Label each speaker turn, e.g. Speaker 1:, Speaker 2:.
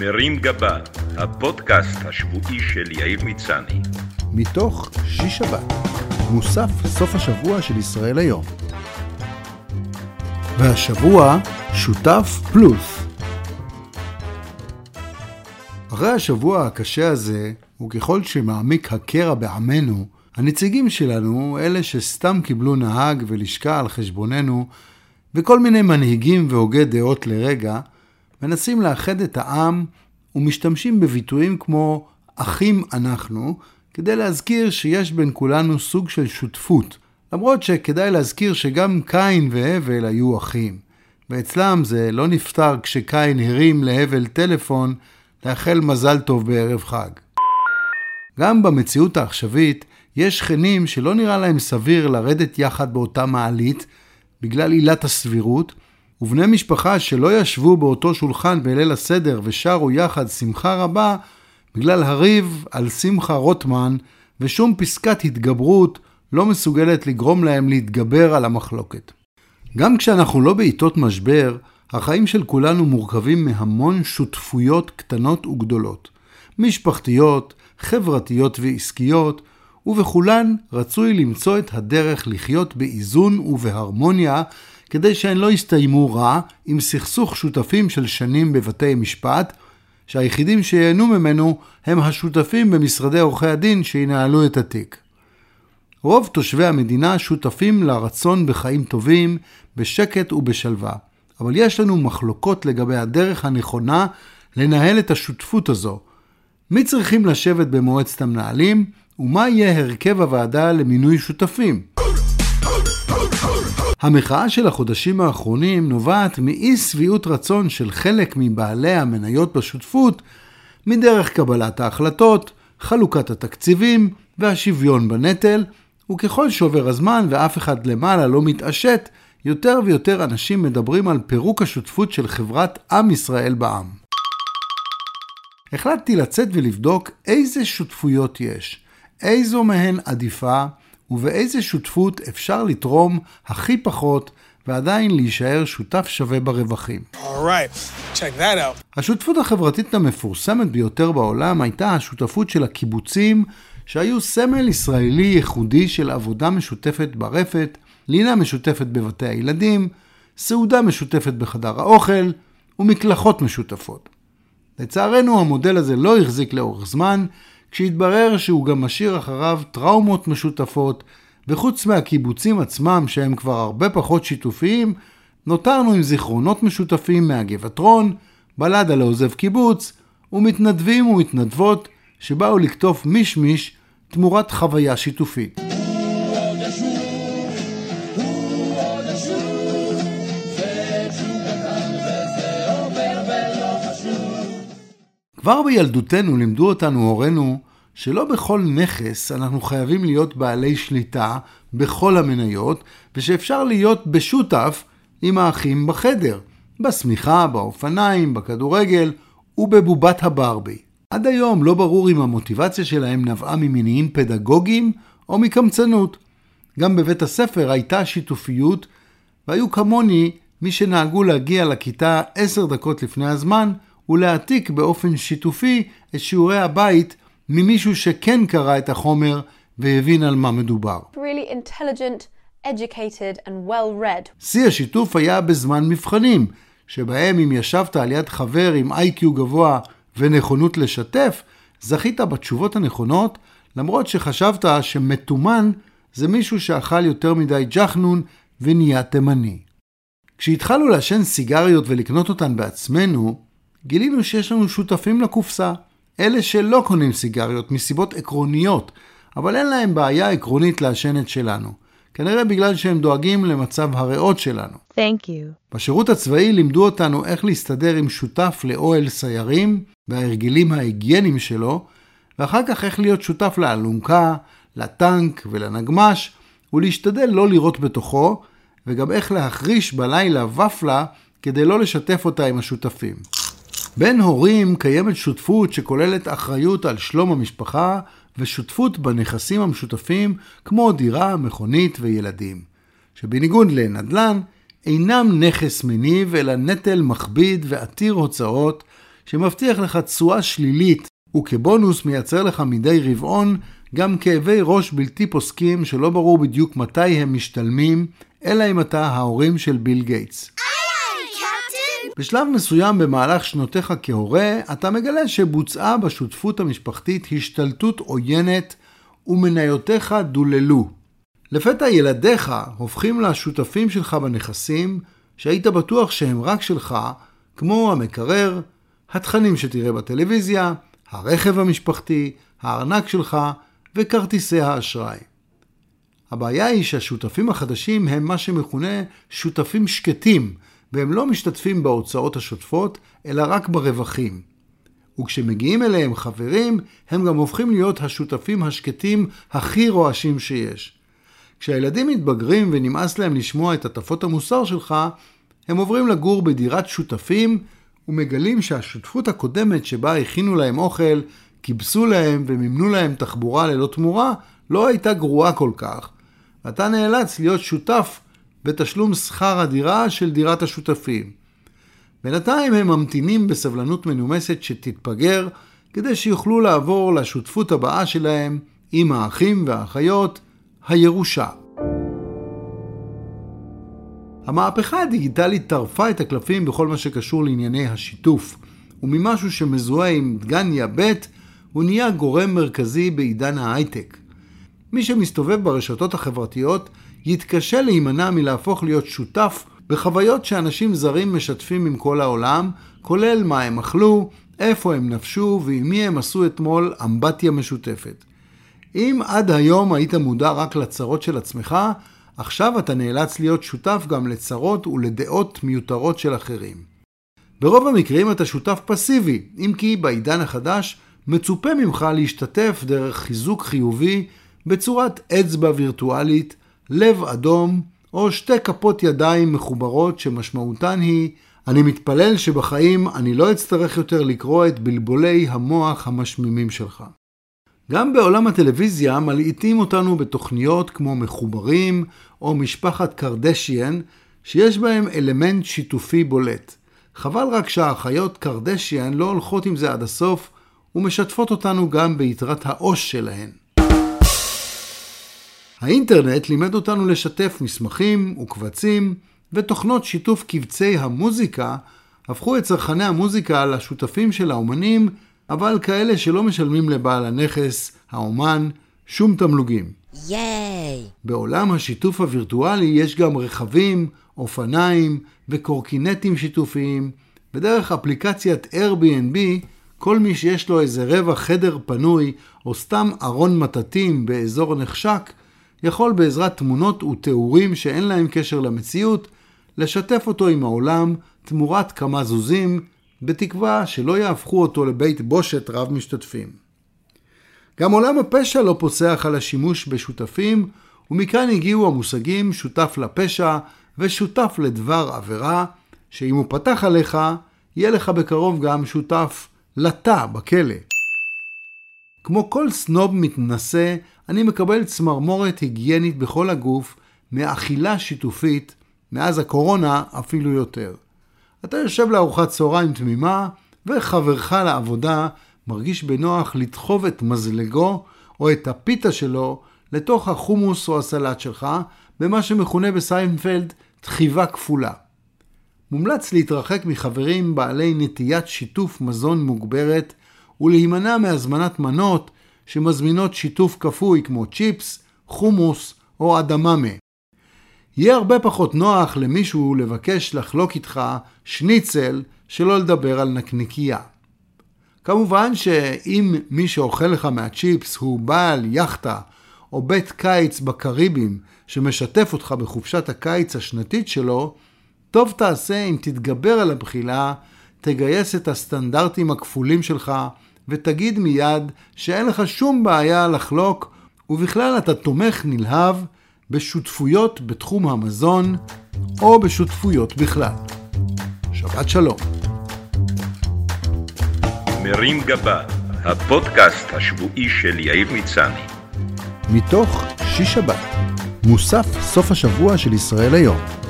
Speaker 1: מרים גבה, הפודקאסט השבועי של יאיר מצני.
Speaker 2: מתוך שיש שבת, מוסף סוף השבוע של ישראל היום. והשבוע, שותף פלוס. אחרי השבוע הקשה הזה, וככל שמעמיק הקרע בעמנו, הנציגים שלנו, אלה שסתם קיבלו נהג ולשכה על חשבוננו, וכל מיני מנהיגים והוגי דעות לרגע, מנסים לאחד את העם ומשתמשים בביטויים כמו אחים אנחנו, כדי להזכיר שיש בין כולנו סוג של שותפות, למרות שכדאי להזכיר שגם קין והבל היו אחים, ואצלם זה לא נפתר כשקין הרים להבל טלפון לאחל מזל טוב בערב חג. גם במציאות העכשווית יש שכנים שלא נראה להם סביר לרדת יחד באותה מעלית בגלל עילת הסבירות, ובני משפחה שלא ישבו באותו שולחן בליל הסדר ושרו יחד שמחה רבה, בגלל הריב על שמחה רוטמן ושום פסקת התגברות לא מסוגלת לגרום להם להתגבר על המחלוקת. גם כשאנחנו לא בעיתות משבר, החיים של כולנו מורכבים מהמון שותפויות קטנות וגדולות. משפחתיות, חברתיות ועסקיות, ובכולן רצוי למצוא את הדרך לחיות באיזון ובהרמוניה כדי שהן לא יסתיימו רע עם סכסוך שותפים של שנים בבתי משפט, שהיחידים שייהנו ממנו הם השותפים במשרדי עורכי הדין שינהלו את התיק. רוב תושבי המדינה שותפים לרצון בחיים טובים, בשקט ובשלווה, אבל יש לנו מחלוקות לגבי הדרך הנכונה לנהל את השותפות הזו. מי צריכים לשבת במועצת המנהלים, ומה יהיה הרכב הוועדה למינוי שותפים? המחאה של החודשים האחרונים נובעת מאי שביעות רצון של חלק מבעלי המניות בשותפות מדרך קבלת ההחלטות, חלוקת התקציבים והשוויון בנטל, וככל שעובר הזמן ואף אחד למעלה לא מתעשת, יותר ויותר אנשים מדברים על פירוק השותפות של חברת עם ישראל בעם. החלטתי לצאת ולבדוק איזה שותפויות יש, איזו מהן עדיפה ובאיזה שותפות אפשר לתרום הכי פחות ועדיין להישאר שותף שווה ברווחים. Right. השותפות החברתית המפורסמת ביותר בעולם הייתה השותפות של הקיבוצים, שהיו סמל ישראלי ייחודי של עבודה משותפת ברפת, לינה משותפת בבתי הילדים, סעודה משותפת בחדר האוכל ומקלחות משותפות. לצערנו המודל הזה לא החזיק לאורך זמן, כשהתברר שהוא גם משאיר אחריו טראומות משותפות, וחוץ מהקיבוצים עצמם שהם כבר הרבה פחות שיתופיים, נותרנו עם זיכרונות משותפים מהגבעטרון, בלדה לעוזב קיבוץ, ומתנדבים ומתנדבות שבאו לקטוף מישמיש תמורת חוויה שיתופית. כבר בילדותנו לימדו אותנו הורינו שלא בכל נכס אנחנו חייבים להיות בעלי שליטה בכל המניות, ושאפשר להיות בשותף עם האחים בחדר, בשמיכה, באופניים, בכדורגל ובבובת הברבי. עד היום לא ברור אם המוטיבציה שלהם נבעה ממניעים פדגוגיים או מקמצנות. גם בבית הספר הייתה שיתופיות, והיו כמוני מי שנהגו להגיע לכיתה עשר דקות לפני הזמן ולהעתיק באופן שיתופי את שיעורי הבית ממישהו שכן קרא את החומר והבין על מה מדובר.
Speaker 3: Really intelligent, educated and well read.
Speaker 2: שיא השיתוף היה בזמן מבחנים, שבהם אם ישבת על יד חבר עם איי-קיו גבוה ונכונות לשתף, זכית בתשובות הנכונות, למרות שחשבת שמתומן זה מישהו שאכל יותר מדי ג'חנון ונהיה תימני. כשהתחלנו לעשן סיגריות ולקנות אותן בעצמנו, גילינו שיש לנו שותפים לקופסה. אלה שלא קונים סיגריות מסיבות עקרוניות, אבל אין להם בעיה עקרונית לעשן את שלנו. כנראה בגלל שהם דואגים למצב הריאות שלנו.
Speaker 3: Thank you.
Speaker 2: בשירות הצבאי לימדו אותנו איך להסתדר עם שותף לאוהל סיירים וההרגלים ההיגייניים שלו, ואחר כך איך להיות שותף לאלונקה, לטנק ולנגמש, ולהשתדל לא לירות בתוכו, וגם איך להחריש בלילה ופלה כדי לא לשתף אותה עם השותפים. בין הורים קיימת שותפות שכוללת אחריות על שלום המשפחה ושותפות בנכסים המשותפים כמו דירה, מכונית וילדים, שבניגוד לנדל"ן, אינם נכס מניב אלא נטל מכביד ועתיר הוצאות שמבטיח לך תשואה שלילית, וכבונוס מייצר לך מדי רבעון גם כאבי ראש בלתי פוסקים שלא ברור בדיוק מתי הם משתלמים, אלא אם אתה ההורים של ביל גייטס. בשלב מסוים במהלך שנותיך כהורה, אתה מגלה שבוצעה בשותפות המשפחתית השתלטות עוינת ומניותיך דוללו. לפתע ילדיך הופכים לשותפים שלך בנכסים שהיית בטוח שהם רק שלך, כמו המקרר, התכנים שתראה בטלוויזיה, הרכב המשפחתי, הארנק שלך וכרטיסי האשראי. הבעיה היא שהשותפים החדשים הם מה שמכונה שותפים שקטים, והם לא משתתפים בהוצאות השוטפות, אלא רק ברווחים. וכשמגיעים אליהם חברים, הם גם הופכים להיות השותפים השקטים הכי רועשים שיש. כשהילדים מתבגרים ונמאס להם לשמוע את הטפות המוסר שלך, הם עוברים לגור בדירת שותפים ומגלים שהשותפות הקודמת שבה הכינו להם אוכל, כיבסו להם ומימנו להם תחבורה ללא תמורה, לא הייתה גרועה כל כך. ואתה נאלץ להיות שותף בתשלום שכר הדירה של דירת השותפים. בינתיים הם ממתינים בסבלנות מנומסת שתתפגר, כדי שיוכלו לעבור לשותפות הבאה שלהם עם האחים והאחיות, הירושה. המהפכה הדיגיטלית טרפה את הקלפים בכל מה שקשור לענייני השיתוף, וממשהו שמזוהה עם דגניה ב' הוא נהיה גורם מרכזי בעידן ההייטק. מי שמסתובב ברשתות החברתיות יתקשה להימנע מלהפוך להיות שותף בחוויות שאנשים זרים משתפים עם כל העולם, כולל מה הם אכלו, איפה הם נפשו ועם מי הם עשו אתמול אמבטיה משותפת. אם עד היום היית מודע רק לצרות של עצמך, עכשיו אתה נאלץ להיות שותף גם לצרות ולדעות מיותרות של אחרים. ברוב המקרים אתה שותף פסיבי, אם כי בעידן החדש מצופה ממך להשתתף דרך חיזוק חיובי בצורת אצבע וירטואלית, לב אדום או שתי כפות ידיים מחוברות שמשמעותן היא אני מתפלל שבחיים אני לא אצטרך יותר לקרוא את בלבולי המוח המשמימים שלך. גם בעולם הטלוויזיה מלעיטים אותנו בתוכניות כמו מחוברים או משפחת קרדשיאן, שיש בהם אלמנט שיתופי בולט. חבל רק שהאחיות קרדשיאן לא הולכות עם זה עד הסוף ומשתפות אותנו גם ביתרת העו"ש שלהן. האינטרנט לימד אותנו לשתף מסמכים וקבצים, ותוכנות שיתוף קבצי המוזיקה הפכו את צרכני המוזיקה לשותפים של האומנים אבל כאלה שלא משלמים לבעל הנכס, האומן, שום תמלוגים. ייי! בעולם השיתוף הווירטואלי יש גם רכבים, אופניים וקורקינטים שיתופיים. בדרך אפליקציית Airbnb, כל מי שיש לו איזה רבע חדר פנוי או סתם ארון מטטים באזור נחשק, יכול בעזרת תמונות ותיאורים שאין להם קשר למציאות, לשתף אותו עם העולם תמורת כמה זוזים בתקווה שלא יהפכו אותו לבית בושת רב משתתפים. גם עולם הפשע לא פוסח על השימוש בשותפים, ומכאן הגיעו המושגים שותף לפשע ושותף לדבר עבירה, שאם הוא פתח עליך, יהיה לך בקרוב גם שותף לתא בכלא. כמו כל סנוב מתנשא, אני מקבל צמרמורת היגיינית בכל הגוף מאכילה שיתופית, מאז הקורונה אפילו יותר. אתה יושב לארוחת צהריים תמימה, וחברך לעבודה מרגיש בנוח לדחוב את מזלגו או את הפיתה שלו לתוך החומוס או הסלט שלך, במה שמכונה בסיינפלד דחיבה כפולה. מומלץ להתרחק מחברים בעלי נטיית שיתוף מזון מוגברת ולהימנע מהזמנת מנות שמזמינות שיתוף כפוי כמו צ'יפס, חומוס או אדממה. יהיה הרבה פחות נוח למישהו לבקש לחלוק איתך שניצל, שלא לדבר על נקניקייה. כמובן שאם מי שאוכל לך מהצ'יפס הוא בעל יאכטה או בית קיץ בקריבים שמשתף אותך בחופשת הקיץ השנתית שלו, טוב תעשה אם תתגבר על הבחילה, תגייס את הסטנדרטים הכפולים שלך ותגיד מיד שאין לך שום בעיה לחלוק ובכלל אתה תומך נלהב בשותפויות בתחום המזון או בשותפויות בכלל. שבת שלום.
Speaker 1: מרים גבה, הפודקאסט השבועי של יאיר מצני.
Speaker 2: מתוך שיש שבת, מוסף סוף השבוע של ישראל היום.